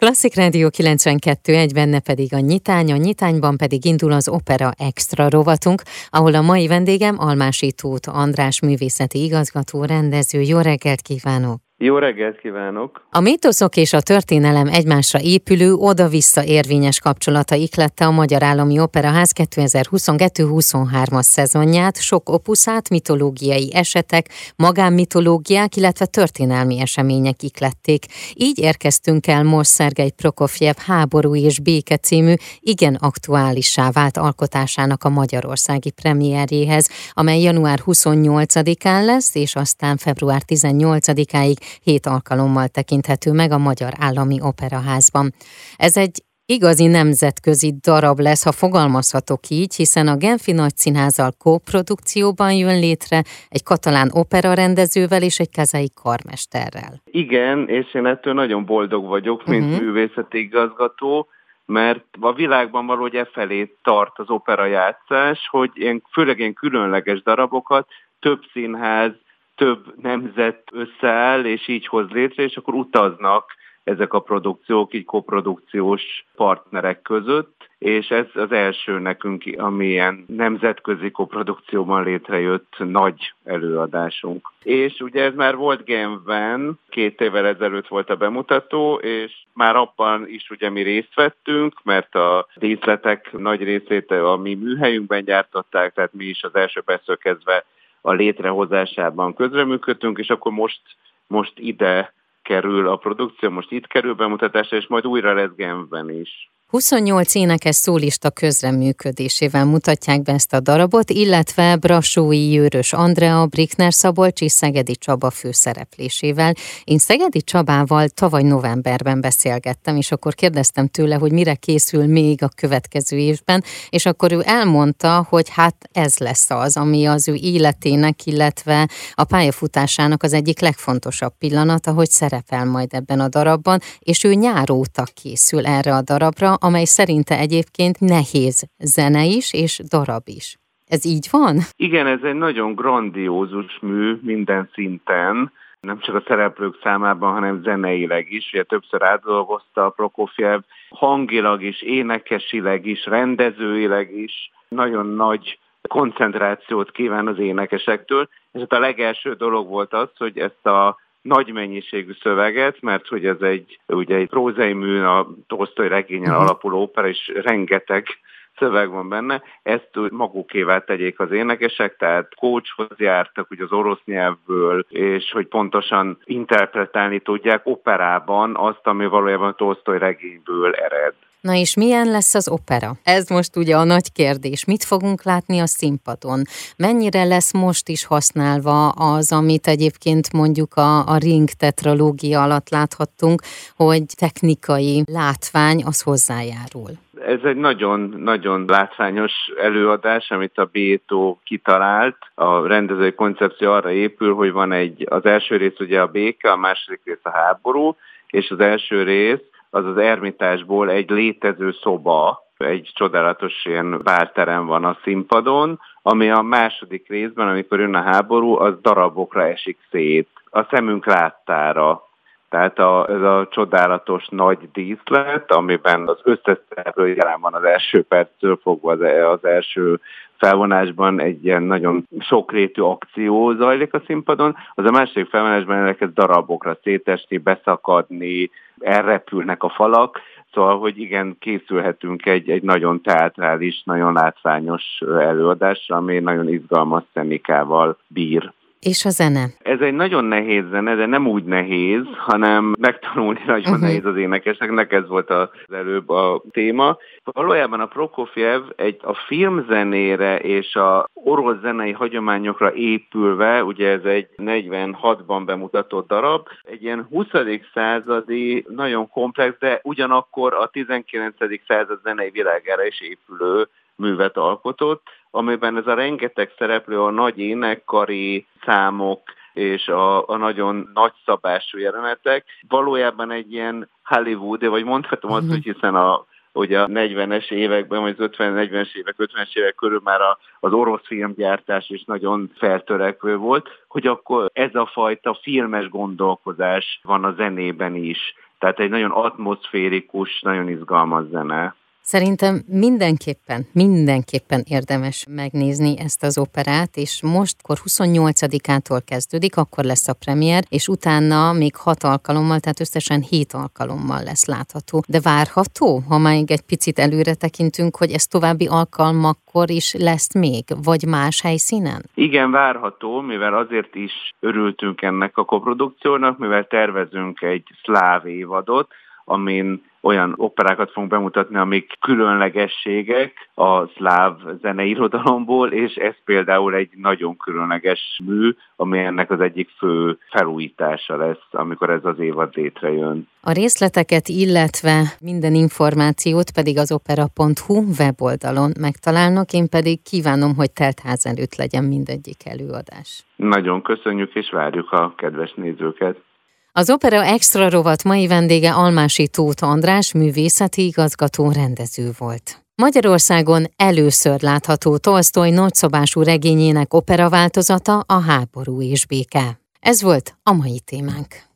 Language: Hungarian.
Klasszik Rádió 92 egy benne pedig a nyitány, a nyitányban pedig indul az Opera Extra rovatunk, ahol a mai vendégem Almási Tóth András művészeti igazgató, rendező. Jó reggelt kívánok! Jó reggelt kívánok! A mítoszok és a történelem egymásra épülő, oda-vissza érvényes kapcsolata iklette a Magyar Állami Operaház 2022-23-as szezonját, sok opuszát, mitológiai esetek, magánmitológiák, illetve történelmi események iklették. Így érkeztünk el most Szergei Prokofjev Háború és béke című igen aktuálissá vált alkotásának a magyarországi premierjéhez, amely január 28-án lesz, és aztán február 18-áig hét alkalommal tekinthető meg a Magyar Állami Operaházban. Ez egy igazi nemzetközi darab lesz, ha fogalmazhatok így, hiszen a Genfi Nagyszínházzal kóprodukcióban jön létre egy katalán opera rendezővel és egy kezei karmesterrel. Igen, és én ettől nagyon boldog vagyok, mint uh-huh. művészeti igazgató, mert a világban valahogy e felé tart az opera játszás, hogy én, főleg ilyen különleges darabokat több színház több nemzet összeáll, és így hoz létre, és akkor utaznak ezek a produkciók, így koprodukciós partnerek között, és ez az első nekünk, ami ilyen nemzetközi koprodukcióban létrejött nagy előadásunk. És ugye ez már volt Genfben, két évvel ezelőtt volt a bemutató, és már abban is ugye mi részt vettünk, mert a díszletek nagy részét a mi műhelyünkben gyártották, tehát mi is az első percről kezdve a létrehozásában közreműködtünk, és akkor most, most ide kerül a produkció, most itt kerül bemutatásra, és majd újra lesz Genfben is. 28 énekes szólista közreműködésével mutatják be ezt a darabot, illetve Brassói Jőrös Andrea, Brickner Szabolcs és Szegedi Csaba főszereplésével. Én Szegedi Csabával tavaly novemberben beszélgettem, és akkor kérdeztem tőle, hogy mire készül még a következő évben, és akkor ő elmondta, hogy hát ez lesz az, ami az ő életének, illetve a pályafutásának az egyik legfontosabb pillanata, hogy szerepel majd ebben a darabban, és ő nyáróta készül erre a darabra, amely szerinte egyébként nehéz zene is és darab is. Ez így van? Igen, ez egy nagyon grandiózus mű minden szinten, nem csak a szereplők számában, hanem zeneileg is. Ugye többször átdolgozta a Prokofjev, hangilag is, énekesileg is, rendezőileg is. Nagyon nagy koncentrációt kíván az énekesektől, és hát a legelső dolog volt az, hogy ezt a nagy mennyiségű szöveget, mert hogy ez egy, ugye egy prózai mű, a Tolstoy regényen uh-huh. alapuló opera, és rengeteg szöveg van benne, ezt magukévá tegyék az énekesek, tehát coachhoz jártak ugye az orosz nyelvből, és hogy pontosan interpretálni tudják operában azt, ami valójában Tolstoy regényből ered. Na és milyen lesz az opera? Ez most ugye a nagy kérdés. Mit fogunk látni a színpadon? Mennyire lesz most is használva az, amit egyébként mondjuk a, a Ring tetralógia alatt láthattunk, hogy technikai látvány az hozzájárul? Ez egy nagyon-nagyon látványos előadás, amit a Bétó kitalált. A rendezői koncepció arra épül, hogy van egy, az első rész ugye a béke, a második rész a háború, és az első rész az az ermitásból egy létező szoba, egy csodálatos ilyen bárterem van a színpadon, ami a második részben, amikor jön a háború, az darabokra esik szét. A szemünk láttára. Tehát a, ez a csodálatos nagy díszlet, amiben az összes szereplő jelen van az első perctől fogva az, az első felvonásban egy ilyen nagyon sokrétű akció zajlik a színpadon, az a második felvonásban elkezd darabokra szétesni, beszakadni, elrepülnek a falak, Szóval, hogy igen, készülhetünk egy, egy nagyon teátrális, nagyon látványos előadásra, ami nagyon izgalmas szemikával bír. És a zene? Ez egy nagyon nehéz zene, de nem úgy nehéz, hanem megtanulni nagyon uh-huh. nehéz az énekeseknek, ez volt az előbb a téma. Valójában a Prokofjev egy a filmzenére és a orosz zenei hagyományokra épülve, ugye ez egy 46-ban bemutatott darab, egy ilyen 20. századi, nagyon komplex, de ugyanakkor a 19. század zenei világára is épülő művet alkotott, amiben ez a rengeteg szereplő, a nagy énekkari számok, és a, a nagyon nagyszabású jelenetek valójában egy ilyen Hollywood, vagy mondhatom azt, mhm. hogy hiszen a hogy a 40-es években, vagy az 50-40-es évek, 50-es évek körül már a, az orosz filmgyártás is nagyon feltörekvő volt, hogy akkor ez a fajta filmes gondolkozás van a zenében is. Tehát egy nagyon atmoszférikus, nagyon izgalmas zene. Szerintem mindenképpen, mindenképpen érdemes megnézni ezt az operát, és mostkor 28-ától kezdődik, akkor lesz a premier, és utána még hat alkalommal, tehát összesen hét alkalommal lesz látható. De várható, ha még egy picit előre tekintünk, hogy ez további alkalmakkor is lesz még, vagy más helyszínen? Igen, várható, mivel azért is örültünk ennek a koprodukciónak, mivel tervezünk egy szláv évadot, amin olyan operákat fogunk bemutatni, amik különlegességek a szláv zeneirodalomból, és ez például egy nagyon különleges mű, ami ennek az egyik fő felújítása lesz, amikor ez az évad létrejön. A részleteket, illetve minden információt pedig az opera.hu weboldalon megtalálnak, én pedig kívánom, hogy teltház előtt legyen mindegyik előadás. Nagyon köszönjük, és várjuk a kedves nézőket. Az Opera Extra rovat mai vendége Almási Tóth András művészeti igazgató rendező volt. Magyarországon először látható Tolstoy nagyszabású regényének opera változata a háború és béke. Ez volt a mai témánk.